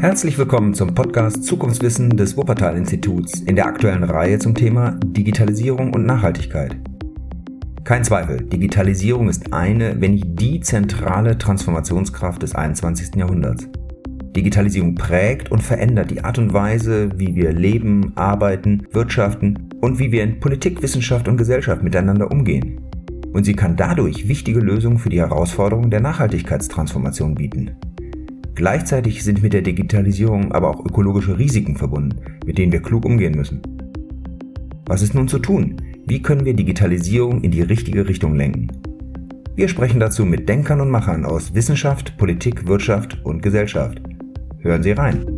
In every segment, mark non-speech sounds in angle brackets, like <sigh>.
Herzlich willkommen zum Podcast Zukunftswissen des Wuppertal-Instituts in der aktuellen Reihe zum Thema Digitalisierung und Nachhaltigkeit. Kein Zweifel, Digitalisierung ist eine, wenn nicht die zentrale Transformationskraft des 21. Jahrhunderts. Digitalisierung prägt und verändert die Art und Weise, wie wir leben, arbeiten, wirtschaften und wie wir in Politik, Wissenschaft und Gesellschaft miteinander umgehen. Und sie kann dadurch wichtige Lösungen für die Herausforderungen der Nachhaltigkeitstransformation bieten. Gleichzeitig sind mit der Digitalisierung aber auch ökologische Risiken verbunden, mit denen wir klug umgehen müssen. Was ist nun zu tun? Wie können wir Digitalisierung in die richtige Richtung lenken? Wir sprechen dazu mit Denkern und Machern aus Wissenschaft, Politik, Wirtschaft und Gesellschaft. Hören Sie rein.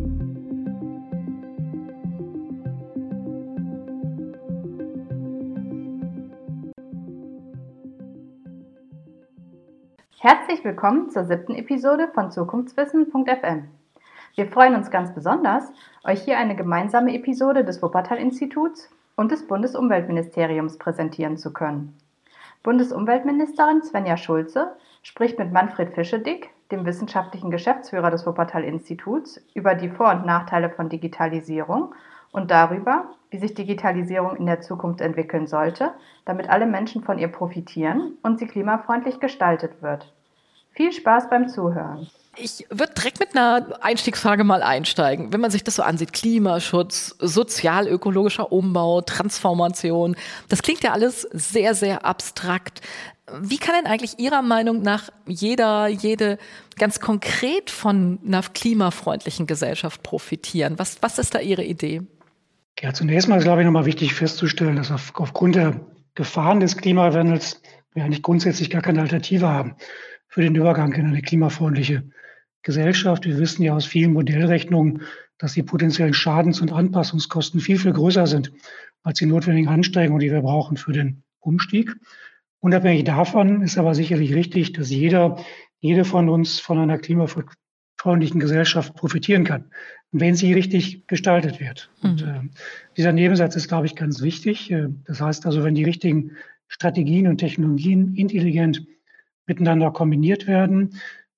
Herzlich willkommen zur siebten Episode von Zukunftswissen.fm. Wir freuen uns ganz besonders, euch hier eine gemeinsame Episode des Wuppertal-Instituts und des Bundesumweltministeriums präsentieren zu können. Bundesumweltministerin Svenja Schulze spricht mit Manfred Fischedick, dem wissenschaftlichen Geschäftsführer des Wuppertal-Instituts, über die Vor- und Nachteile von Digitalisierung und darüber, wie sich Digitalisierung in der Zukunft entwickeln sollte, damit alle Menschen von ihr profitieren und sie klimafreundlich gestaltet wird. Viel Spaß beim Zuhören. Ich würde direkt mit einer Einstiegsfrage mal einsteigen. Wenn man sich das so ansieht, Klimaschutz, sozial-ökologischer Umbau, Transformation, das klingt ja alles sehr, sehr abstrakt. Wie kann denn eigentlich Ihrer Meinung nach jeder, jede ganz konkret von einer klimafreundlichen Gesellschaft profitieren? Was, was ist da Ihre Idee? Ja, zunächst mal ist, glaube ich, nochmal wichtig festzustellen, dass auf, aufgrund der Gefahren des Klimawandels wir eigentlich grundsätzlich gar keine Alternative haben für den Übergang in eine klimafreundliche Gesellschaft. Wir wissen ja aus vielen Modellrechnungen, dass die potenziellen Schadens- und Anpassungskosten viel, viel größer sind als die notwendigen Anstrengungen, die wir brauchen für den Umstieg. Unabhängig davon ist aber sicherlich richtig, dass jeder, jede von uns von einer klimafreundlichen Gesellschaft profitieren kann, wenn sie richtig gestaltet wird. Mhm. Und äh, dieser Nebensatz ist, glaube ich, ganz wichtig. Äh, das heißt also, wenn die richtigen Strategien und Technologien intelligent miteinander kombiniert werden,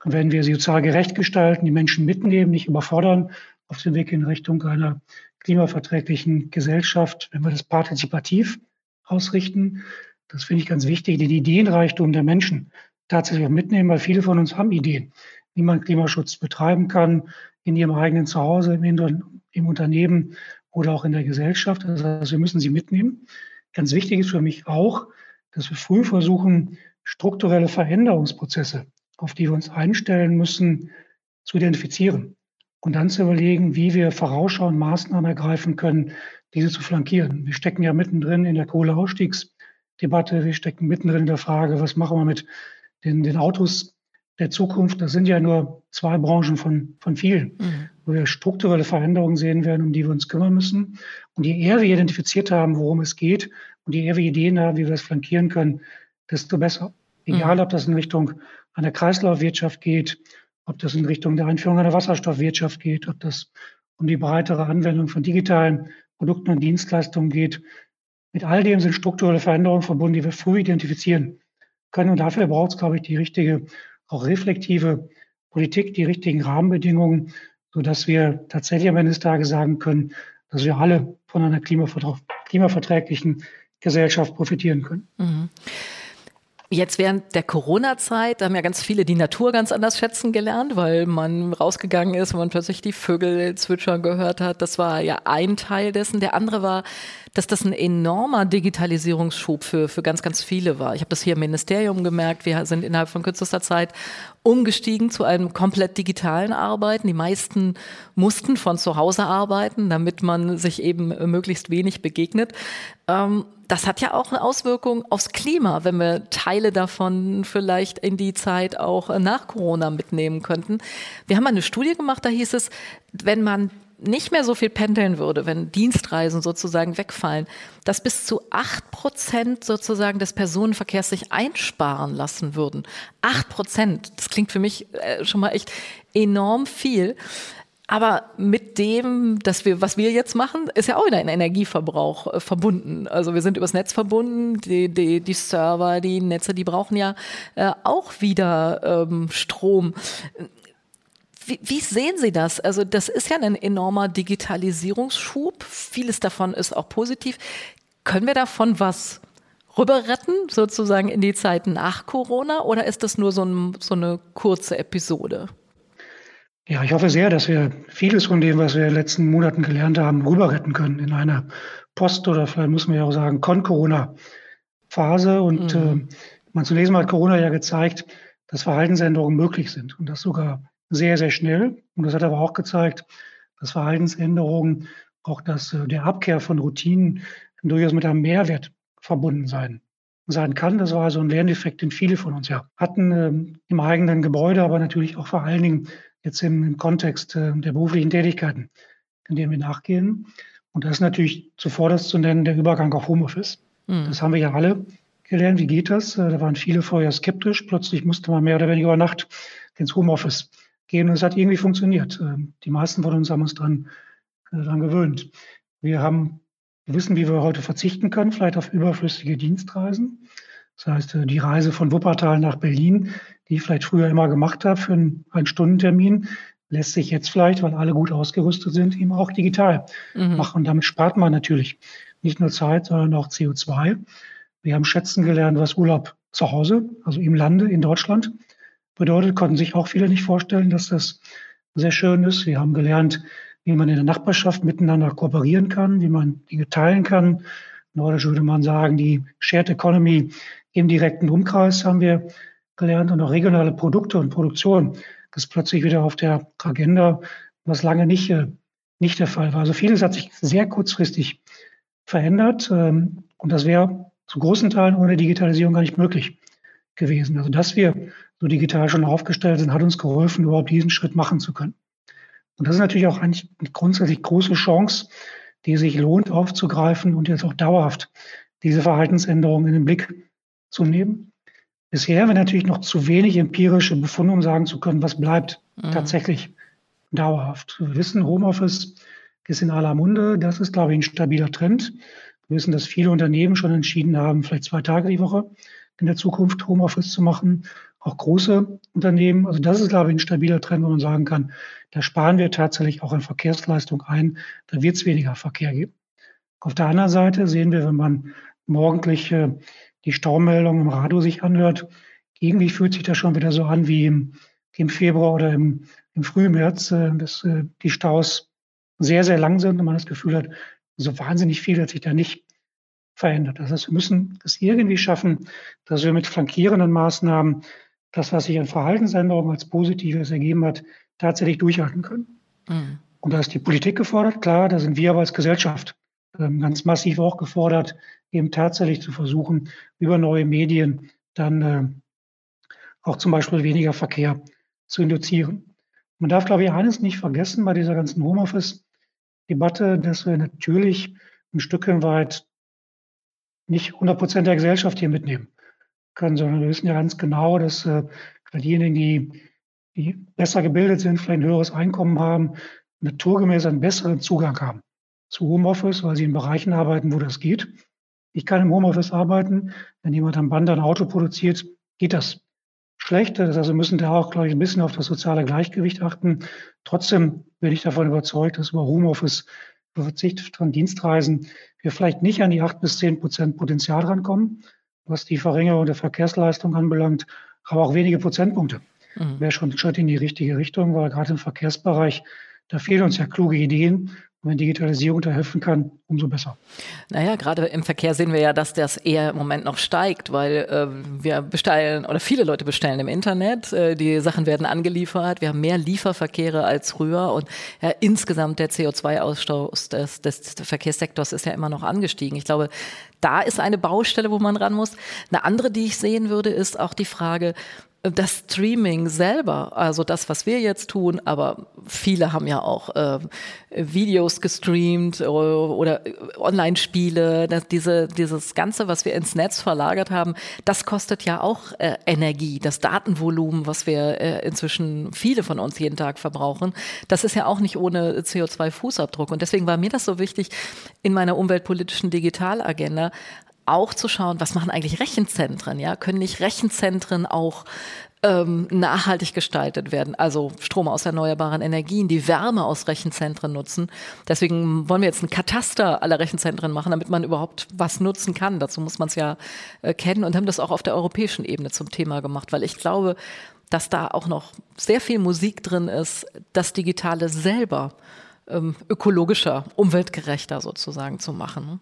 dann werden wir sie sozial gerecht gestalten, die Menschen mitnehmen, nicht überfordern auf dem Weg in Richtung einer klimaverträglichen Gesellschaft, wenn wir das partizipativ ausrichten. Das finde ich ganz wichtig, den Ideenreichtum der Menschen tatsächlich auch mitnehmen, weil viele von uns haben Ideen wie man Klimaschutz betreiben kann, in ihrem eigenen Zuhause, im, im Unternehmen oder auch in der Gesellschaft. Das heißt, wir müssen sie mitnehmen. Ganz wichtig ist für mich auch, dass wir früh versuchen, strukturelle Veränderungsprozesse, auf die wir uns einstellen müssen, zu identifizieren und dann zu überlegen, wie wir vorausschauend Maßnahmen ergreifen können, diese zu flankieren. Wir stecken ja mittendrin in der Kohleausstiegsdebatte, wir stecken mittendrin in der Frage, was machen wir mit den, den Autos der Zukunft, das sind ja nur zwei Branchen von, von vielen, mhm. wo wir strukturelle Veränderungen sehen werden, um die wir uns kümmern müssen. Und je eher wir identifiziert haben, worum es geht, und je eher wir Ideen haben, wie wir es flankieren können, desto besser. Egal, mhm. ob das in Richtung einer Kreislaufwirtschaft geht, ob das in Richtung der Einführung einer Wasserstoffwirtschaft geht, ob das um die breitere Anwendung von digitalen Produkten und Dienstleistungen geht. Mit all dem sind strukturelle Veränderungen verbunden, die wir früh identifizieren können. Und dafür braucht es, glaube ich, die richtige auch reflektive Politik, die richtigen Rahmenbedingungen, sodass wir tatsächlich am Ende des Tages sagen können, dass wir alle von einer klimaverträglichen Gesellschaft profitieren können. Mhm. Jetzt während der Corona-Zeit haben ja ganz viele die Natur ganz anders schätzen gelernt, weil man rausgegangen ist man plötzlich die Vögel zwitschern gehört hat. Das war ja ein Teil dessen. Der andere war, dass das ein enormer Digitalisierungsschub für, für ganz, ganz viele war. Ich habe das hier im Ministerium gemerkt. Wir sind innerhalb von kürzester Zeit umgestiegen zu einem komplett digitalen Arbeiten. Die meisten mussten von zu Hause arbeiten, damit man sich eben möglichst wenig begegnet. Ähm, das hat ja auch eine Auswirkung aufs Klima, wenn wir Teile davon vielleicht in die Zeit auch nach Corona mitnehmen könnten. Wir haben eine Studie gemacht, da hieß es, wenn man nicht mehr so viel pendeln würde, wenn Dienstreisen sozusagen wegfallen, dass bis zu acht Prozent sozusagen des Personenverkehrs sich einsparen lassen würden. Acht Prozent, das klingt für mich äh, schon mal echt enorm viel. Aber mit dem, dass wir, was wir jetzt machen, ist ja auch wieder ein Energieverbrauch äh, verbunden. Also wir sind übers Netz verbunden, die, die, die Server, die Netze, die brauchen ja äh, auch wieder ähm, Strom. Wie, wie, sehen Sie das? Also das ist ja ein enormer Digitalisierungsschub. Vieles davon ist auch positiv. Können wir davon was rüber retten, sozusagen in die Zeit nach Corona, oder ist das nur so, ein, so eine kurze Episode? Ja, ich hoffe sehr, dass wir vieles von dem, was wir in den letzten Monaten gelernt haben, rüber retten können in einer Post- oder vielleicht muss man ja auch sagen, Con-Corona-Phase. Und mhm. äh, man zunächst mal hat Corona ja gezeigt, dass Verhaltensänderungen möglich sind und das sogar sehr, sehr schnell. Und das hat aber auch gezeigt, dass Verhaltensänderungen, auch das, äh, der Abkehr von Routinen durchaus mit einem Mehrwert verbunden sein, sein kann. Das war also ein Lerneffekt, den viele von uns ja hatten äh, im eigenen Gebäude, aber natürlich auch vor allen Dingen jetzt im, im Kontext äh, der beruflichen Tätigkeiten, in denen wir nachgehen. Und das ist natürlich zuvorderst zu nennen der Übergang auf Homeoffice. Mhm. Das haben wir ja alle gelernt. Wie geht das? Äh, da waren viele vorher skeptisch. Plötzlich musste man mehr oder weniger über Nacht ins Homeoffice gehen und es hat irgendwie funktioniert. Ähm, die meisten von uns haben uns dran, äh, dran gewöhnt. Wir haben wir wissen, wie wir heute verzichten können, vielleicht auf überflüssige Dienstreisen. Das heißt, äh, die Reise von Wuppertal nach Berlin, die ich vielleicht früher immer gemacht habe für einen, einen Stundentermin, lässt sich jetzt vielleicht, weil alle gut ausgerüstet sind, eben auch digital mhm. machen. Und damit spart man natürlich nicht nur Zeit, sondern auch CO2. Wir haben schätzen gelernt, was Urlaub zu Hause, also im Lande in Deutschland, bedeutet. Konnten sich auch viele nicht vorstellen, dass das sehr schön ist. Wir haben gelernt, wie man in der Nachbarschaft miteinander kooperieren kann, wie man Dinge teilen kann. Nordisch würde man sagen, die Shared Economy im direkten Umkreis haben wir gelernt und auch regionale Produkte und Produktion ist plötzlich wieder auf der Agenda, was lange nicht, äh, nicht der Fall war. Also vieles hat sich sehr kurzfristig verändert ähm, und das wäre zu großen Teilen ohne Digitalisierung gar nicht möglich gewesen. Also dass wir so digital schon aufgestellt sind, hat uns geholfen, überhaupt diesen Schritt machen zu können. Und das ist natürlich auch eigentlich eine grundsätzlich große Chance, die sich lohnt aufzugreifen und jetzt auch dauerhaft diese Verhaltensänderungen in den Blick zu nehmen. Bisher haben wir natürlich noch zu wenig empirische Befunde, um sagen zu können, was bleibt mhm. tatsächlich dauerhaft. Wir wissen, Homeoffice ist in aller Munde. Das ist, glaube ich, ein stabiler Trend. Wir wissen, dass viele Unternehmen schon entschieden haben, vielleicht zwei Tage die Woche in der Zukunft Homeoffice zu machen auch große Unternehmen. Also das ist, glaube ich, ein stabiler Trend, wo man sagen kann, da sparen wir tatsächlich auch an Verkehrsleistung ein, da wird es weniger Verkehr geben. Auf der anderen Seite sehen wir, wenn man morgendlich äh, die Staumeldung im Radio sich anhört, irgendwie fühlt sich das schon wieder so an wie im, im Februar oder im, im Frühmärz, äh, dass äh, die Staus sehr, sehr lang sind und man das Gefühl hat, so wahnsinnig viel hat sich da nicht verändert. Das heißt, wir müssen es irgendwie schaffen, dass wir mit flankierenden Maßnahmen das, was sich an Verhaltensänderungen als Positives ergeben hat, tatsächlich durchhalten können. Mhm. Und da ist die Politik gefordert, klar, da sind wir aber als Gesellschaft ähm, ganz massiv auch gefordert, eben tatsächlich zu versuchen, über neue Medien dann äh, auch zum Beispiel weniger Verkehr zu induzieren. Man darf, glaube ich, eines nicht vergessen bei dieser ganzen Homeoffice-Debatte, dass wir natürlich ein Stückchen weit nicht 100 Prozent der Gesellschaft hier mitnehmen können, sondern wir wissen ja ganz genau, dass äh, diejenigen, die, die besser gebildet sind, vielleicht ein höheres Einkommen haben, naturgemäß einen besseren Zugang haben zu Homeoffice, weil sie in Bereichen arbeiten, wo das geht. Ich kann im Homeoffice arbeiten. Wenn jemand am Band ein Auto produziert, geht das schlecht. Das wir müssen da auch, glaube ich, ein bisschen auf das soziale Gleichgewicht achten. Trotzdem bin ich davon überzeugt, dass über Homeoffice, über Verzicht von Dienstreisen, wir vielleicht nicht an die acht bis zehn Prozent Potenzial rankommen, was die Verringerung der Verkehrsleistung anbelangt, aber auch wenige Prozentpunkte. Mhm. Wäre schon ein Schritt in die richtige Richtung, weil gerade im Verkehrsbereich, da fehlen uns ja kluge Ideen. Wenn Digitalisierung da helfen kann, umso besser. Naja, gerade im Verkehr sehen wir ja, dass das eher im Moment noch steigt, weil äh, wir bestellen oder viele Leute bestellen im Internet. Äh, die Sachen werden angeliefert. Wir haben mehr Lieferverkehre als früher und ja, insgesamt der CO2-Ausstoß des, des Verkehrssektors ist ja immer noch angestiegen. Ich glaube, da ist eine Baustelle, wo man ran muss. Eine andere, die ich sehen würde, ist auch die Frage, das Streaming selber, also das, was wir jetzt tun, aber viele haben ja auch äh, Videos gestreamt oder, oder Online-Spiele, diese, dieses Ganze, was wir ins Netz verlagert haben, das kostet ja auch äh, Energie. Das Datenvolumen, was wir äh, inzwischen viele von uns jeden Tag verbrauchen, das ist ja auch nicht ohne CO2-Fußabdruck. Und deswegen war mir das so wichtig, in meiner umweltpolitischen Digitalagenda auch zu schauen, was machen eigentlich Rechenzentren? Ja, können nicht Rechenzentren auch ähm, nachhaltig gestaltet werden, also Strom aus erneuerbaren Energien, die Wärme aus Rechenzentren nutzen. Deswegen wollen wir jetzt ein Kataster aller Rechenzentren machen, damit man überhaupt was nutzen kann. Dazu muss man es ja äh, kennen und haben das auch auf der europäischen Ebene zum Thema gemacht, weil ich glaube, dass da auch noch sehr viel Musik drin ist, das Digitale selber ähm, ökologischer, umweltgerechter sozusagen zu machen.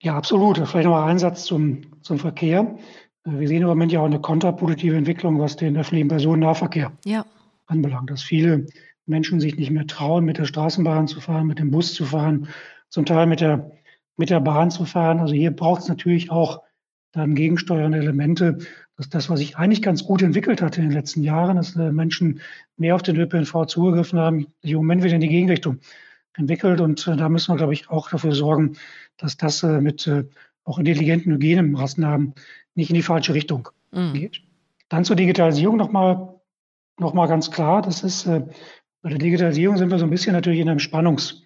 Ja, absolut. Vielleicht noch ein Satz zum, zum Verkehr. Äh, wir sehen im Moment ja auch eine kontrapositive Entwicklung, was den öffentlichen Personennahverkehr ja. anbelangt, dass viele Menschen sich nicht mehr trauen, mit der Straßenbahn zu fahren, mit dem Bus zu fahren, zum Teil mit der, mit der Bahn zu fahren. Also hier braucht es natürlich auch dann gegensteuernde Elemente, dass das, was sich eigentlich ganz gut entwickelt hat in den letzten Jahren, dass äh, Menschen mehr auf den ÖPNV zugegriffen haben, sich im Moment wieder in die Gegenrichtung entwickelt. Und äh, da müssen wir, glaube ich, auch dafür sorgen, dass das mit auch intelligenten Hygienemaßnahmen nicht in die falsche Richtung mhm. geht. Dann zur Digitalisierung nochmal noch mal ganz klar. Das ist, äh, bei der Digitalisierung sind wir so ein bisschen natürlich in einem Spannungs,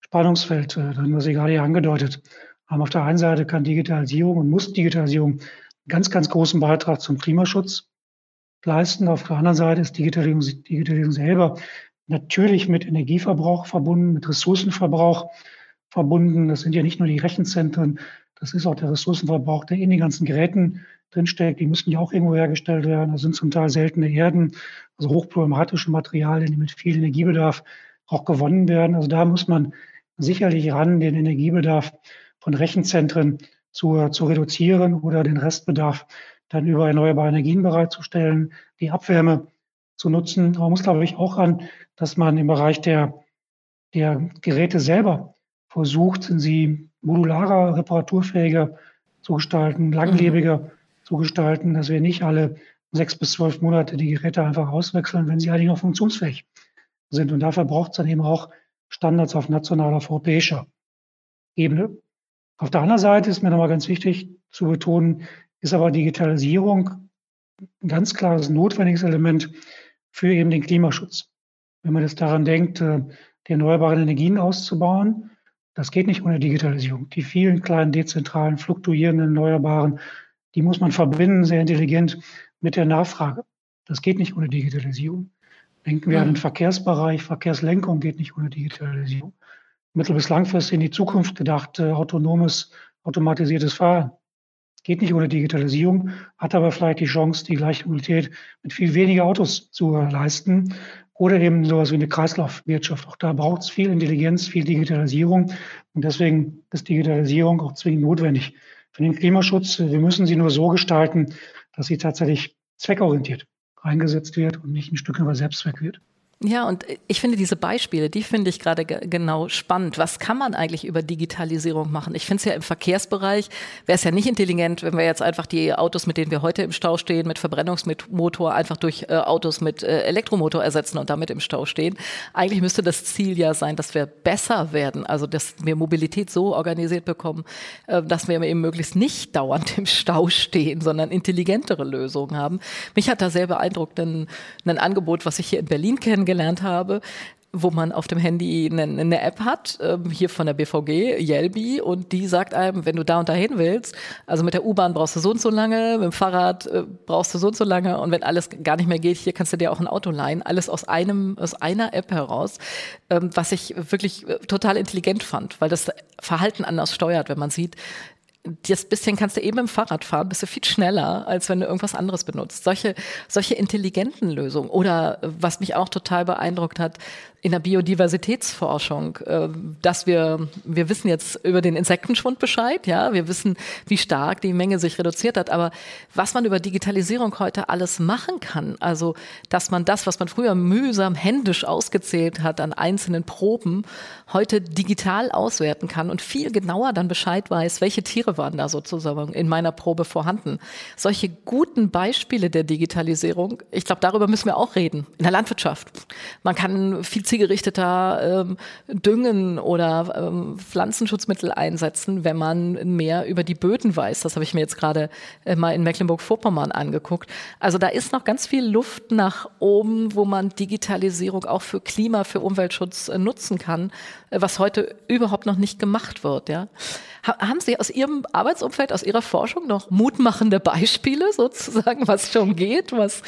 Spannungsfeld, äh, drin, was Sie gerade ja angedeutet haben. Auf der einen Seite kann Digitalisierung und muss Digitalisierung einen ganz, ganz großen Beitrag zum Klimaschutz leisten. Auf der anderen Seite ist Digitalisierung, Digitalisierung selber natürlich mit Energieverbrauch verbunden, mit Ressourcenverbrauch verbunden. Das sind ja nicht nur die Rechenzentren, das ist auch der Ressourcenverbrauch, der in den ganzen Geräten drinsteckt. Die müssen ja auch irgendwo hergestellt werden. Das sind zum Teil seltene Erden, also hochproblematische Materialien, die mit viel Energiebedarf auch gewonnen werden. Also da muss man sicherlich ran, den Energiebedarf von Rechenzentren zu, zu reduzieren oder den Restbedarf dann über erneuerbare Energien bereitzustellen, die Abwärme zu nutzen. Aber man muss, glaube ich, auch an, dass man im Bereich der, der Geräte selber versucht, sie modularer, reparaturfähiger zu gestalten, langlebiger mhm. zu gestalten, dass wir nicht alle sechs bis zwölf Monate die Geräte einfach auswechseln, wenn sie eigentlich noch funktionsfähig sind. Und dafür braucht es dann eben auch Standards auf nationaler, auf europäischer Ebene. Auf der anderen Seite ist mir nochmal ganz wichtig zu betonen, ist aber Digitalisierung ein ganz klares notwendiges Element für eben den Klimaschutz. Wenn man jetzt daran denkt, äh, die erneuerbaren Energien auszubauen, das geht nicht ohne Digitalisierung. Die vielen kleinen dezentralen, fluktuierenden, erneuerbaren, die muss man verbinden, sehr intelligent mit der Nachfrage. Das geht nicht ohne Digitalisierung. Denken wir an den Verkehrsbereich. Verkehrslenkung geht nicht ohne Digitalisierung. Mittel- bis langfristig in die Zukunft gedacht, äh, autonomes, automatisiertes Fahren. Geht nicht ohne Digitalisierung, hat aber vielleicht die Chance, die gleiche Mobilität mit viel weniger Autos zu leisten. Oder eben sowas wie eine Kreislaufwirtschaft. Auch da braucht es viel Intelligenz, viel Digitalisierung. Und deswegen ist Digitalisierung auch zwingend notwendig für den Klimaschutz. Wir müssen sie nur so gestalten, dass sie tatsächlich zweckorientiert eingesetzt wird und nicht ein Stück über Selbstzweck wird. Ja, und ich finde diese Beispiele, die finde ich gerade genau spannend. Was kann man eigentlich über Digitalisierung machen? Ich finde es ja im Verkehrsbereich, wäre es ja nicht intelligent, wenn wir jetzt einfach die Autos, mit denen wir heute im Stau stehen, mit Verbrennungsmotor einfach durch äh, Autos mit äh, Elektromotor ersetzen und damit im Stau stehen. Eigentlich müsste das Ziel ja sein, dass wir besser werden, also dass wir Mobilität so organisiert bekommen, äh, dass wir eben möglichst nicht dauernd im Stau stehen, sondern intelligentere Lösungen haben. Mich hat da sehr beeindruckt ein, ein Angebot, was ich hier in Berlin kenne kennengelernt habe, wo man auf dem Handy eine, eine App hat, äh, hier von der BVG, Yelby, und die sagt einem, wenn du da und dahin willst, also mit der U-Bahn brauchst du so und so lange, mit dem Fahrrad äh, brauchst du so und so lange und wenn alles gar nicht mehr geht, hier kannst du dir auch ein Auto leihen, alles aus einem, aus einer App heraus, ähm, was ich wirklich äh, total intelligent fand, weil das Verhalten anders steuert, wenn man sieht, das bisschen kannst du eben im Fahrrad fahren, bist du viel schneller, als wenn du irgendwas anderes benutzt. Solche, solche intelligenten Lösungen. Oder was mich auch total beeindruckt hat, in der Biodiversitätsforschung, äh, dass wir, wir wissen jetzt über den Insektenschwund Bescheid, ja, wir wissen, wie stark die Menge sich reduziert hat, aber was man über Digitalisierung heute alles machen kann, also, dass man das, was man früher mühsam händisch ausgezählt hat an einzelnen Proben, heute digital auswerten kann und viel genauer dann Bescheid weiß, welche Tiere waren da sozusagen in meiner Probe vorhanden. Solche guten Beispiele der Digitalisierung, ich glaube, darüber müssen wir auch reden. In der Landwirtschaft. Man kann viel zielgerichteter ähm, düngen oder ähm, Pflanzenschutzmittel einsetzen, wenn man mehr über die Böden weiß. Das habe ich mir jetzt gerade äh, mal in Mecklenburg-Vorpommern angeguckt. Also da ist noch ganz viel Luft nach oben, wo man Digitalisierung auch für Klima, für Umweltschutz äh, nutzen kann, äh, was heute überhaupt noch nicht gemacht wird. Ja. Haben Sie aus Ihrem Arbeitsumfeld, aus Ihrer Forschung noch mutmachende Beispiele sozusagen, was schon geht, was,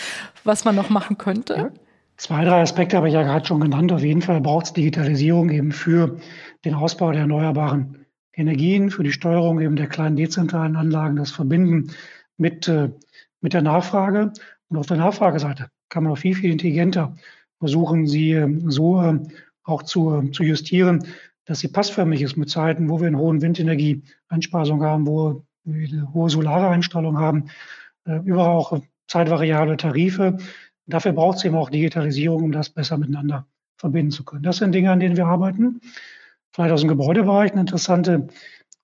was man noch machen könnte? Ja. Zwei, drei Aspekte habe ich ja gerade schon genannt. Auf jeden Fall braucht es Digitalisierung eben für den Ausbau der erneuerbaren Energien, für die Steuerung eben der kleinen dezentralen Anlagen, das Verbinden mit, äh, mit der Nachfrage. Und auf der Nachfrageseite kann man auch viel, viel intelligenter versuchen, sie äh, so äh, auch zu, äh, zu justieren, dass sie passförmig ist mit Zeiten, wo wir eine hohe Windenergieeinspeisung haben, wo wir eine hohe solare Einstrahlung haben, äh, überall auch zeitvariable Tarife. Dafür braucht es eben auch Digitalisierung, um das besser miteinander verbinden zu können. Das sind Dinge, an denen wir arbeiten. Vielleicht aus dem Gebäudebereich eine interessante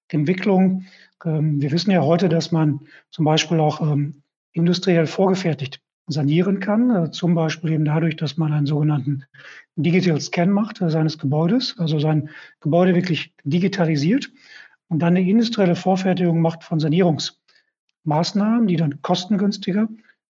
Entwicklung. Ähm, wir wissen ja heute, dass man zum Beispiel auch ähm, industriell vorgefertigt sanieren kann, äh, zum Beispiel eben dadurch, dass man einen sogenannten Digital Scan macht äh, seines Gebäudes, also sein Gebäude wirklich digitalisiert und dann eine industrielle Vorfertigung macht von Sanierungsmaßnahmen, die dann kostengünstiger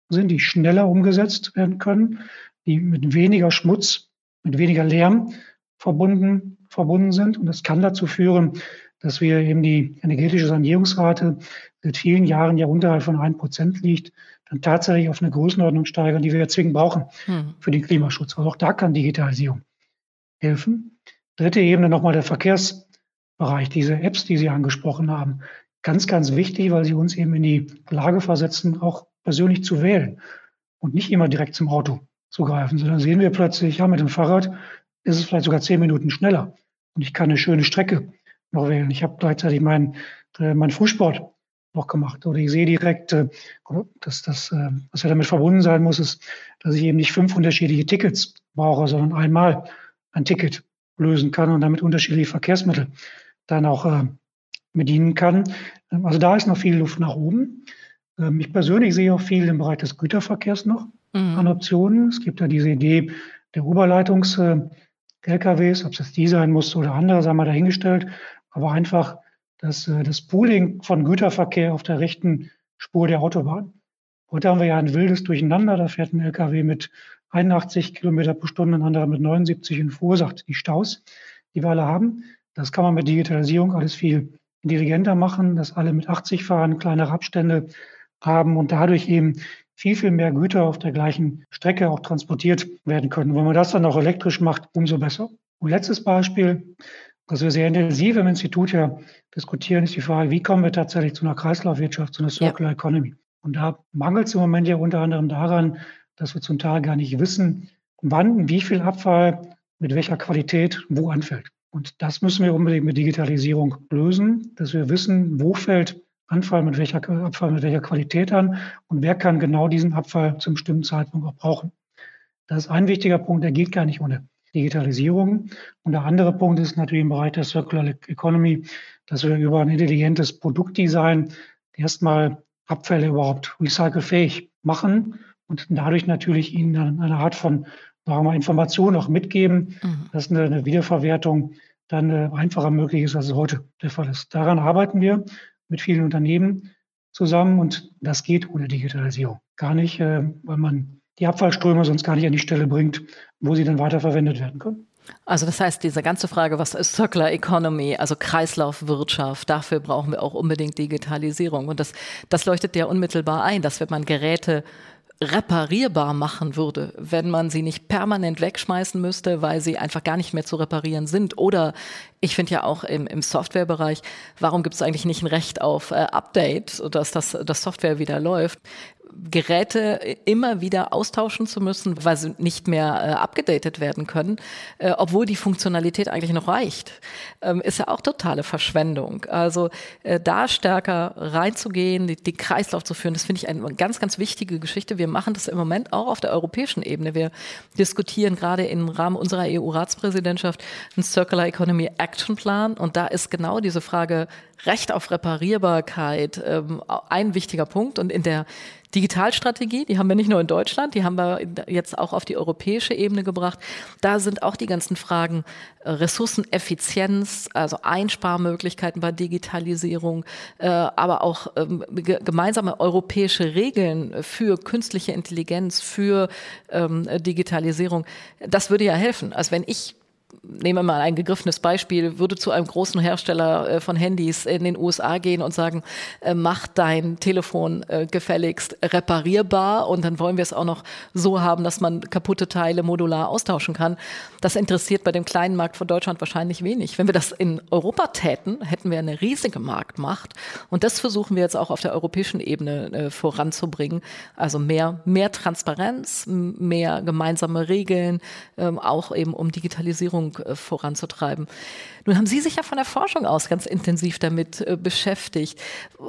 sind, die schneller umgesetzt werden können, die mit weniger Schmutz, mit weniger Lärm verbunden, verbunden sind. Und das kann dazu führen, dass wir eben die energetische Sanierungsrate seit vielen Jahren ja unterhalb von 1 Prozent liegt, dann tatsächlich auf eine Größenordnung steigern, die wir ja zwingend brauchen hm. für den Klimaschutz. Also auch da kann Digitalisierung helfen. Dritte Ebene nochmal der Verkehrsbereich, diese Apps, die Sie angesprochen haben. Ganz, ganz wichtig, weil sie uns eben in die Lage versetzen, auch persönlich zu wählen und nicht immer direkt zum Auto zu greifen, sondern sehen wir plötzlich, ja, mit dem Fahrrad ist es vielleicht sogar zehn Minuten schneller und ich kann eine schöne Strecke noch wählen. Ich habe gleichzeitig meinen äh, mein Fußsport noch gemacht. Oder ich sehe direkt, äh, dass das, äh, was ja damit verbunden sein muss, ist, dass ich eben nicht fünf unterschiedliche Tickets brauche, sondern einmal ein Ticket lösen kann und damit unterschiedliche Verkehrsmittel dann auch äh, bedienen kann. Also da ist noch viel Luft nach oben. Ähm, ich persönlich sehe auch viel im Bereich des Güterverkehrs noch mhm. an Optionen. Es gibt ja diese Idee der Oberleitungs-LKWs, ob es jetzt die sein muss oder andere, sei mal dahingestellt, aber einfach das, äh, das Pooling von Güterverkehr auf der rechten Spur der Autobahn. Heute haben wir ja ein wildes Durcheinander. Da fährt ein LKW mit 81 Kilometer pro Stunde, ein anderer mit 79 und verursacht die Staus, die wir alle haben. Das kann man mit Digitalisierung alles viel intelligenter machen, dass alle mit 80 fahren, kleinere Abstände haben und dadurch eben viel, viel mehr Güter auf der gleichen Strecke auch transportiert werden können. wenn man das dann auch elektrisch macht, umso besser. Und letztes Beispiel, was wir sehr intensiv im Institut ja diskutieren, ist die Frage, wie kommen wir tatsächlich zu einer Kreislaufwirtschaft, zu einer Circular ja. Economy? Und da mangelt es im Moment ja unter anderem daran, dass wir zum Teil gar nicht wissen, wann, wie viel Abfall mit welcher Qualität wo anfällt. Und das müssen wir unbedingt mit Digitalisierung lösen, dass wir wissen, wo fällt Anfall mit welcher, Abfall mit welcher Qualität an und wer kann genau diesen Abfall zum bestimmten Zeitpunkt auch brauchen. Das ist ein wichtiger Punkt, der geht gar nicht ohne Digitalisierung. Und der andere Punkt ist natürlich im Bereich der Circular Economy, dass wir über ein intelligentes Produktdesign erstmal Abfälle überhaupt recycelfähig machen und dadurch natürlich ihnen eine Art von sagen wir, Information auch mitgeben, mhm. dass eine, eine, Wiederverwertung dann äh, einfacher möglich ist, als es heute der Fall ist. Daran arbeiten wir mit vielen Unternehmen zusammen und das geht ohne Digitalisierung. Gar nicht, äh, weil man die Abfallströme sonst gar nicht an die Stelle bringt, wo sie dann weiterverwendet werden können. Also das heißt, diese ganze Frage, was ist Circular Economy, also Kreislaufwirtschaft, dafür brauchen wir auch unbedingt Digitalisierung. Und das, das leuchtet ja unmittelbar ein, dass wenn man Geräte reparierbar machen würde, wenn man sie nicht permanent wegschmeißen müsste, weil sie einfach gar nicht mehr zu reparieren sind. Oder ich finde ja auch im, im Softwarebereich, warum gibt es eigentlich nicht ein Recht auf äh, Update, dass das, das Software wieder läuft? Geräte immer wieder austauschen zu müssen, weil sie nicht mehr äh, abgedatet werden können, äh, obwohl die Funktionalität eigentlich noch reicht, ähm, ist ja auch totale Verschwendung. Also äh, da stärker reinzugehen, die, den Kreislauf zu führen, das finde ich eine ganz, ganz wichtige Geschichte. Wir machen das im Moment auch auf der europäischen Ebene. Wir diskutieren gerade im Rahmen unserer EU-Ratspräsidentschaft einen Circular Economy Action Plan und da ist genau diese Frage Recht auf Reparierbarkeit ähm, ein wichtiger Punkt und in der Digitalstrategie, die haben wir nicht nur in Deutschland, die haben wir jetzt auch auf die europäische Ebene gebracht. Da sind auch die ganzen Fragen äh, Ressourceneffizienz, also Einsparmöglichkeiten bei Digitalisierung, äh, aber auch ähm, gemeinsame europäische Regeln für künstliche Intelligenz, für ähm, Digitalisierung. Das würde ja helfen. Also wenn ich nehmen wir mal ein gegriffenes Beispiel, würde zu einem großen Hersteller äh, von Handys in den USA gehen und sagen, äh, mach dein Telefon äh, gefälligst reparierbar und dann wollen wir es auch noch so haben, dass man kaputte Teile modular austauschen kann. Das interessiert bei dem kleinen Markt von Deutschland wahrscheinlich wenig. Wenn wir das in Europa täten, hätten wir eine riesige Marktmacht und das versuchen wir jetzt auch auf der europäischen Ebene voranzubringen. Also mehr, mehr Transparenz, mehr gemeinsame Regeln, ähm, auch eben um Digitalisierung äh, voranzutreiben. Nun haben Sie sich ja von der Forschung aus ganz intensiv damit äh, beschäftigt.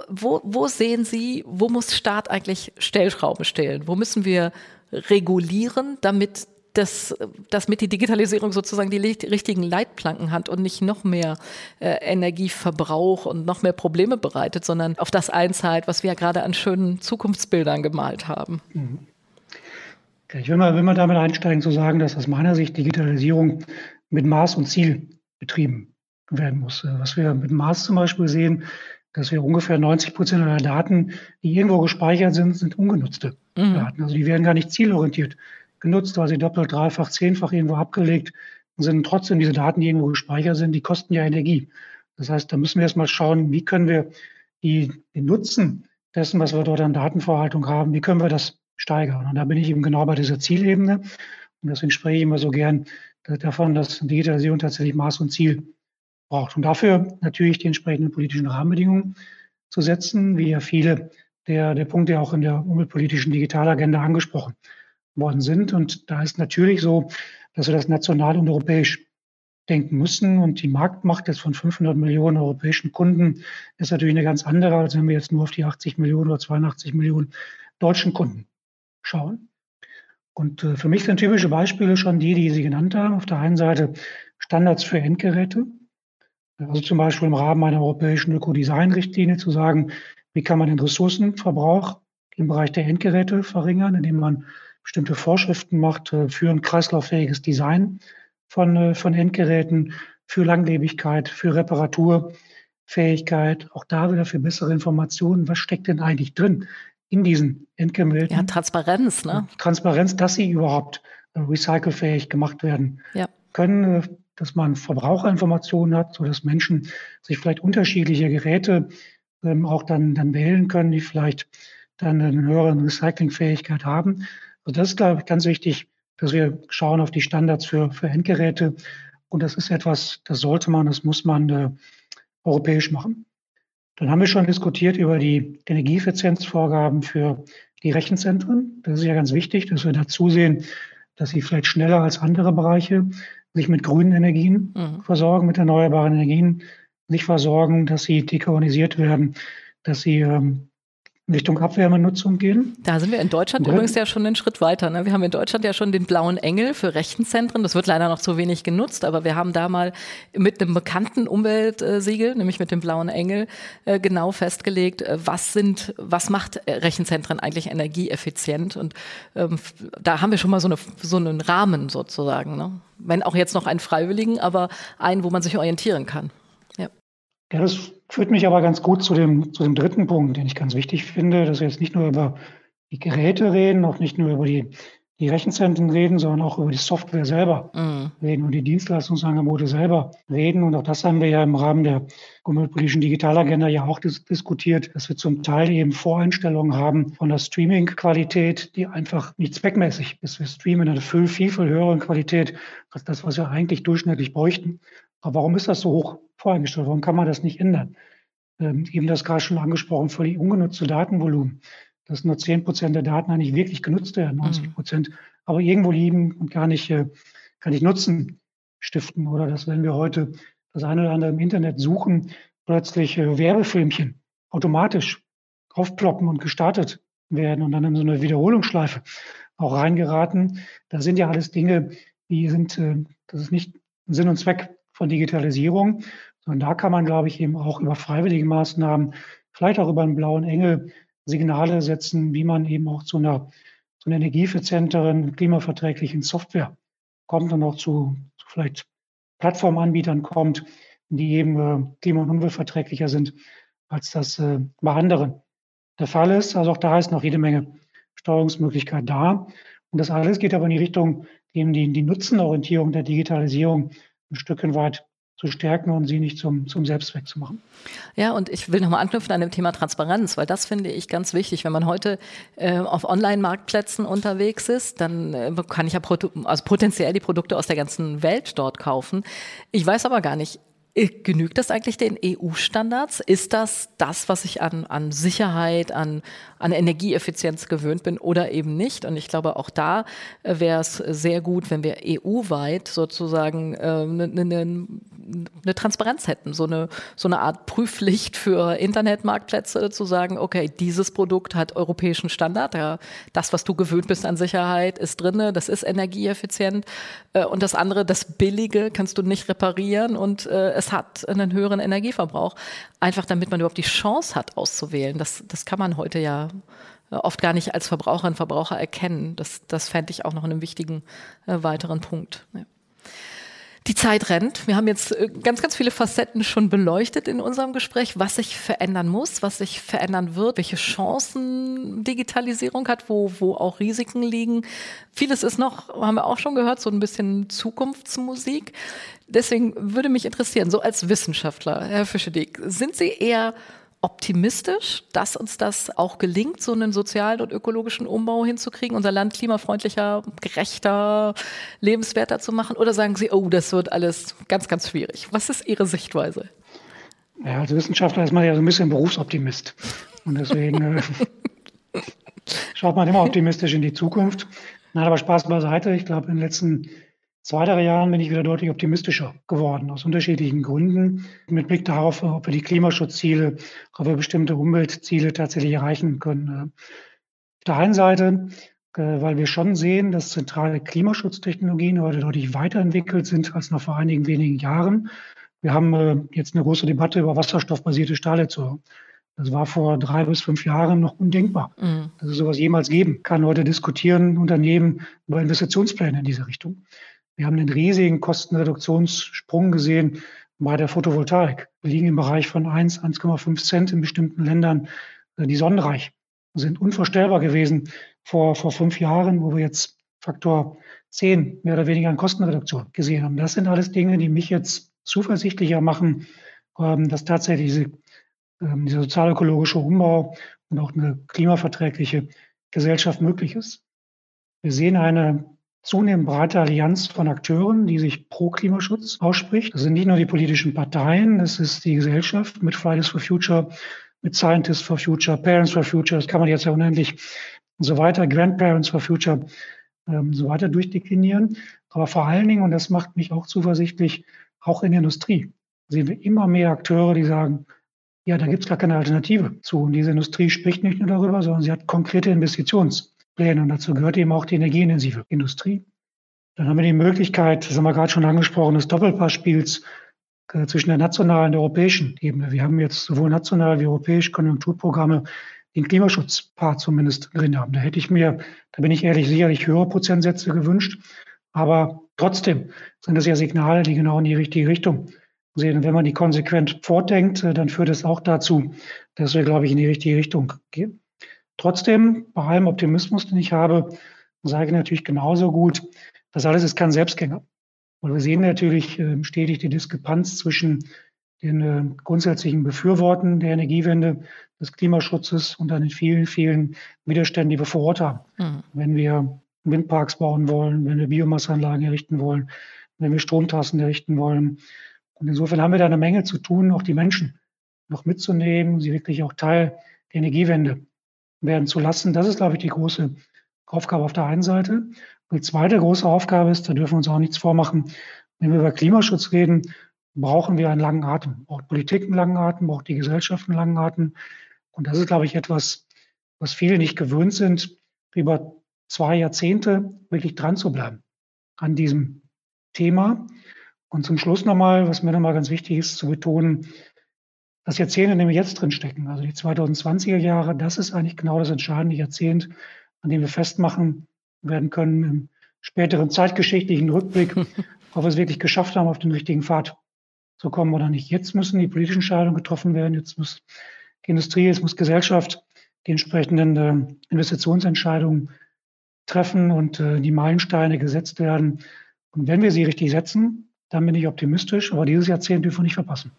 Wo, wo sehen Sie, wo muss Staat eigentlich Stellschrauben stellen? Wo müssen wir regulieren, damit das, dass mit die Digitalisierung sozusagen die richtigen Leitplanken hat und nicht noch mehr äh, Energieverbrauch und noch mehr Probleme bereitet, sondern auf das einzahlt, was wir ja gerade an schönen Zukunftsbildern gemalt haben. Mhm. Ich will mal, will mal damit einsteigen zu sagen, dass aus meiner Sicht Digitalisierung mit Maß und Ziel betrieben werden muss. Äh, was wir mit Maß zum Beispiel sehen, dass wir ungefähr 90 Prozent aller Daten, die irgendwo gespeichert sind, sind ungenutzte mhm. Daten. Also die werden gar nicht zielorientiert genutzt, weil sie doppelt, dreifach, zehnfach irgendwo abgelegt und sind trotzdem diese Daten, die irgendwo gespeichert sind, die kosten ja Energie. Das heißt, da müssen wir erstmal schauen, wie können wir die, den Nutzen dessen, was wir dort an Datenverwaltung haben, wie können wir das steigern. Und da bin ich eben genau bei dieser Zielebene. Und deswegen spreche ich immer so gern davon, dass Digitalisierung tatsächlich Maß und Ziel braucht. Und dafür natürlich die entsprechenden politischen Rahmenbedingungen zu setzen, wie ja viele der, der Punkte auch in der umweltpolitischen Digitalagenda angesprochen worden sind. Und da ist natürlich so, dass wir das national und europäisch denken müssen. Und die Marktmacht jetzt von 500 Millionen europäischen Kunden ist natürlich eine ganz andere, als wenn wir jetzt nur auf die 80 Millionen oder 82 Millionen deutschen Kunden schauen. Und äh, für mich sind typische Beispiele schon die, die Sie genannt haben. Auf der einen Seite Standards für Endgeräte. Also zum Beispiel im Rahmen einer europäischen Ökodesign-Richtlinie zu sagen, wie kann man den Ressourcenverbrauch im Bereich der Endgeräte verringern, indem man bestimmte Vorschriften macht äh, für ein kreislauffähiges Design von, äh, von Endgeräten, für Langlebigkeit, für Reparaturfähigkeit, auch da wieder für bessere Informationen, was steckt denn eigentlich drin in diesen Endgeräten. Ja, Transparenz, ne? Transparenz, dass sie überhaupt äh, recycelfähig gemacht werden ja. können, äh, dass man Verbraucherinformationen hat, sodass Menschen sich vielleicht unterschiedliche Geräte ähm, auch dann, dann wählen können, die vielleicht dann eine höhere Recyclingfähigkeit haben. Also das ist, glaube ich, ganz wichtig, dass wir schauen auf die Standards für, für Endgeräte. Und das ist etwas, das sollte man, das muss man äh, europäisch machen. Dann haben wir schon diskutiert über die Energieeffizienzvorgaben für die Rechenzentren. Das ist ja ganz wichtig, dass wir da zusehen, dass sie vielleicht schneller als andere Bereiche sich mit grünen Energien mhm. versorgen, mit erneuerbaren Energien sich versorgen, dass sie dekarbonisiert werden, dass sie ähm, Richtung Abwärmenutzung gehen. Da sind wir in Deutschland ja. übrigens ja schon einen Schritt weiter. Ne? Wir haben in Deutschland ja schon den blauen Engel für Rechenzentren. Das wird leider noch zu wenig genutzt, aber wir haben da mal mit einem bekannten Umweltsiegel, nämlich mit dem blauen Engel, äh, genau festgelegt, äh, was sind, was macht Rechenzentren eigentlich energieeffizient? Und ähm, da haben wir schon mal so, eine, so einen Rahmen sozusagen. Ne? Wenn auch jetzt noch einen freiwilligen, aber einen, wo man sich orientieren kann. Ja, das führt mich aber ganz gut zu dem, zu dem dritten Punkt, den ich ganz wichtig finde, dass wir jetzt nicht nur über die Geräte reden, auch nicht nur über die, die Rechenzentren reden, sondern auch über die Software selber mhm. reden und die Dienstleistungsangebote selber reden. Und auch das haben wir ja im Rahmen der umweltpolitischen Digitalagenda ja auch dis diskutiert, dass wir zum Teil eben Voreinstellungen haben von der Streaming-Qualität, die einfach nicht zweckmäßig ist. Wir streamen in einer viel, viel, viel höheren Qualität als das, was wir eigentlich durchschnittlich bräuchten. Aber warum ist das so hoch voreingestellt? Warum kann man das nicht ändern? Ähm, eben das gerade schon angesprochen, völlig ungenutzte Datenvolumen, dass nur 10 Prozent der Daten eigentlich wirklich genutzt werden, 90 mhm. Prozent, mhm. aber irgendwo liegen und gar nicht, äh, gar nicht Nutzen stiften. Oder dass, wenn wir heute das eine oder andere im Internet suchen, plötzlich äh, Werbefilmchen automatisch aufploppen und gestartet werden und dann in so eine Wiederholungsschleife auch reingeraten. Das sind ja alles Dinge, die sind, äh, das ist nicht Sinn und Zweck von Digitalisierung. Und da kann man, glaube ich, eben auch über freiwillige Maßnahmen, vielleicht auch über einen blauen Engel Signale setzen, wie man eben auch zu einer, zu einer energieeffizienteren, klimaverträglichen Software kommt und auch zu, zu vielleicht Plattformanbietern kommt, die eben äh, klima- und umweltverträglicher sind, als das äh, bei anderen der Fall ist. Also auch da ist noch jede Menge Steuerungsmöglichkeit da. Und das alles geht aber in die Richtung, eben die, die Nutzenorientierung der Digitalisierung ein Stückchen weit zu stärken und sie nicht zum, zum Selbstzweck zu machen. Ja, und ich will nochmal anknüpfen an dem Thema Transparenz, weil das finde ich ganz wichtig. Wenn man heute äh, auf Online-Marktplätzen unterwegs ist, dann äh, kann ich ja also potenziell die Produkte aus der ganzen Welt dort kaufen. Ich weiß aber gar nicht, äh, Genügt das eigentlich den EU-Standards? Ist das das, was ich an, an Sicherheit, an, an Energieeffizienz gewöhnt bin oder eben nicht? Und ich glaube, auch da äh, wäre es sehr gut, wenn wir EU-weit sozusagen eine äh, ne, ne, ne Transparenz hätten, so eine, so eine Art Prüfpflicht für Internetmarktplätze, zu sagen, okay, dieses Produkt hat europäischen Standard, ja, das, was du gewöhnt bist an Sicherheit, ist drinne, das ist energieeffizient äh, und das andere, das Billige, kannst du nicht reparieren und äh, es hat einen höheren Energieverbrauch, einfach damit man überhaupt die Chance hat, auszuwählen. Das, das kann man heute ja oft gar nicht als Verbraucherin, Verbraucher erkennen. Das, das fände ich auch noch einen wichtigen äh, weiteren Punkt. Ja. Die Zeit rennt. Wir haben jetzt äh, ganz, ganz viele Facetten schon beleuchtet in unserem Gespräch, was sich verändern muss, was sich verändern wird, welche Chancen Digitalisierung hat, wo, wo auch Risiken liegen. Vieles ist noch, haben wir auch schon gehört, so ein bisschen Zukunftsmusik. Deswegen würde mich interessieren, so als Wissenschaftler, Herr Fischedick, sind Sie eher optimistisch, dass uns das auch gelingt, so einen sozialen und ökologischen Umbau hinzukriegen, unser Land klimafreundlicher, gerechter, lebenswerter zu machen? Oder sagen Sie, oh, das wird alles ganz, ganz schwierig? Was ist Ihre Sichtweise? Ja, als Wissenschaftler ist man ja so ein bisschen Berufsoptimist. Und deswegen äh, <laughs> schaut man immer optimistisch in die Zukunft. Nein, aber Spaß beiseite. Ich glaube, in den letzten zwei, drei Jahren bin ich wieder deutlich optimistischer geworden, aus unterschiedlichen Gründen. Mit Blick darauf, ob wir die Klimaschutzziele, ob wir bestimmte Umweltziele tatsächlich erreichen können. Auf der einen Seite, äh, weil wir schon sehen, dass zentrale Klimaschutztechnologien heute deutlich weiterentwickelt sind als noch vor einigen wenigen Jahren. Wir haben äh, jetzt eine große Debatte über wasserstoffbasierte Stahlerzeugung. Das war vor drei bis fünf Jahren noch undenkbar, mhm. dass es sowas jemals geben kann. Heute diskutieren Unternehmen über Investitionspläne in diese Richtung. Wir haben einen riesigen Kostenreduktionssprung gesehen bei der Photovoltaik. Wir liegen im Bereich von 1, 1,5 Cent in bestimmten Ländern, äh, die sonnenreich sind unvorstellbar gewesen vor, vor fünf Jahren, wo wir jetzt Faktor 10 mehr oder weniger an Kostenreduktion gesehen haben. Das sind alles Dinge, die mich jetzt zuversichtlicher machen, ähm, dass tatsächlich diese, ähm, dieser sozialökologische Umbau und auch eine klimaverträgliche Gesellschaft möglich ist. Wir sehen eine zunehmend breite Allianz von Akteuren, die sich pro Klimaschutz ausspricht. Das sind nicht nur die politischen Parteien, das ist die Gesellschaft mit Fridays for Future, mit Scientists for Future, Parents for Future, das kann man jetzt ja unendlich und so weiter, Grandparents for Future, ähm, so weiter durchdeklinieren. Aber vor allen Dingen, und das macht mich auch zuversichtlich, auch in der Industrie sehen wir immer mehr Akteure, die sagen, ja, da gibt es gar keine Alternative zu. Und diese Industrie spricht nicht nur darüber, sondern sie hat konkrete Investitions- Pläne. Und dazu gehört eben auch die energieintensive Industrie. Dann haben wir die Möglichkeit, das haben wir gerade schon angesprochen, des Doppelpassspiels äh, zwischen der nationalen und der europäischen Ebene. Wir haben jetzt sowohl national wie europäisch Konjunkturprogramme, den Klimaschutzpart zumindest drin haben. Da hätte ich mir, da bin ich ehrlich, sicherlich höhere Prozentsätze gewünscht. Aber trotzdem sind das ja Signale, die genau in die richtige Richtung sehen. Und wenn man die konsequent fortdenkt, äh, dann führt es auch dazu, dass wir, glaube ich, in die richtige Richtung gehen. Trotzdem, bei allem Optimismus, den ich habe, sage ich natürlich genauso gut, das alles ist kein Selbstgänger. Und wir sehen natürlich äh, stetig die Diskrepanz zwischen den äh, grundsätzlichen Befürworten der Energiewende, des Klimaschutzes und dann den vielen, vielen Widerständen, die wir vor Ort haben. Mhm. Wenn wir Windparks bauen wollen, wenn wir Biomasseanlagen errichten wollen, wenn wir Stromtrassen errichten wollen. Und insofern haben wir da eine Menge zu tun, auch die Menschen noch mitzunehmen, sie wirklich auch Teil der Energiewende werden zu lassen. Das ist, glaube ich, die große Aufgabe auf der einen Seite. Die zweite große Aufgabe ist, da dürfen wir uns auch nichts vormachen, wenn wir über Klimaschutz reden, brauchen wir einen langen Atem. Braucht Politik einen langen Atem, braucht die Gesellschaft einen langen Atem. Und das ist, glaube ich, etwas, was viele nicht gewöhnt sind, über zwei Jahrzehnte wirklich dran zu bleiben an diesem Thema. Und zum Schluss nochmal, was mir nochmal ganz wichtig ist zu betonen, das Jahrzehnt, in dem wir jetzt drin stecken, also die 2020er Jahre, das ist eigentlich genau das entscheidende Jahrzehnt, an dem wir festmachen werden können im späteren zeitgeschichtlichen Rückblick, <laughs> ob wir es wirklich geschafft haben, auf den richtigen Pfad zu kommen oder nicht. Jetzt müssen die politischen Entscheidungen getroffen werden, jetzt muss die Industrie, jetzt muss Gesellschaft die entsprechenden äh, Investitionsentscheidungen treffen und äh, die Meilensteine gesetzt werden. Und wenn wir sie richtig setzen, dann bin ich optimistisch, aber dieses Jahrzehnt dürfen wir nicht verpassen.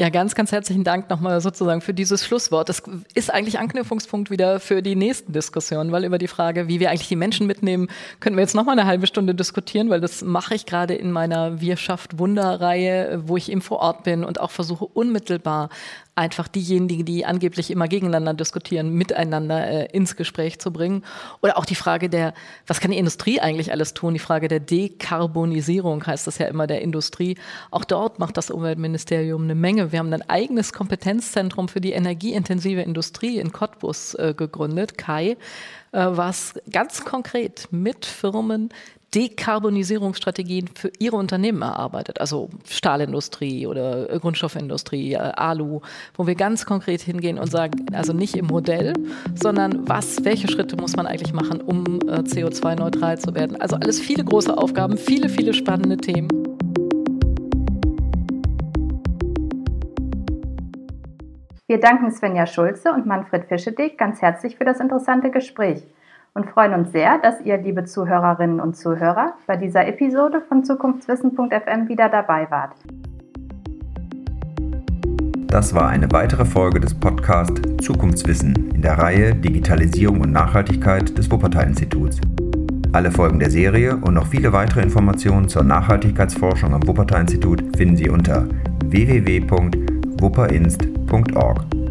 Ja, ganz, ganz herzlichen Dank nochmal sozusagen für dieses Schlusswort. Das ist eigentlich Anknüpfungspunkt wieder für die nächsten Diskussionen, weil über die Frage, wie wir eigentlich die Menschen mitnehmen, können wir jetzt nochmal eine halbe Stunde diskutieren, weil das mache ich gerade in meiner Wir schafft Wunder-Reihe, wo ich eben vor Ort bin und auch versuche unmittelbar einfach diejenigen, die angeblich immer gegeneinander diskutieren, miteinander äh, ins Gespräch zu bringen. Oder auch die Frage der, was kann die Industrie eigentlich alles tun? Die Frage der Dekarbonisierung heißt das ja immer der Industrie. Auch dort macht das Umweltministerium eine Menge. Wir haben ein eigenes Kompetenzzentrum für die energieintensive Industrie in Cottbus äh, gegründet, Kai, äh, was ganz konkret mit Firmen Dekarbonisierungsstrategien für ihre Unternehmen erarbeitet, also Stahlindustrie oder Grundstoffindustrie, äh, Alu, wo wir ganz konkret hingehen und sagen, also nicht im Modell, sondern was, welche Schritte muss man eigentlich machen, um äh, CO2-neutral zu werden. Also alles viele große Aufgaben, viele, viele spannende Themen. Wir danken Svenja Schulze und Manfred Fischedick ganz herzlich für das interessante Gespräch und freuen uns sehr, dass ihr, liebe Zuhörerinnen und Zuhörer, bei dieser Episode von Zukunftswissen.fm wieder dabei wart. Das war eine weitere Folge des Podcasts Zukunftswissen in der Reihe Digitalisierung und Nachhaltigkeit des Wuppertal-Instituts. Alle Folgen der Serie und noch viele weitere Informationen zur Nachhaltigkeitsforschung am Wuppertal-Institut finden Sie unter www.wupperinst.org.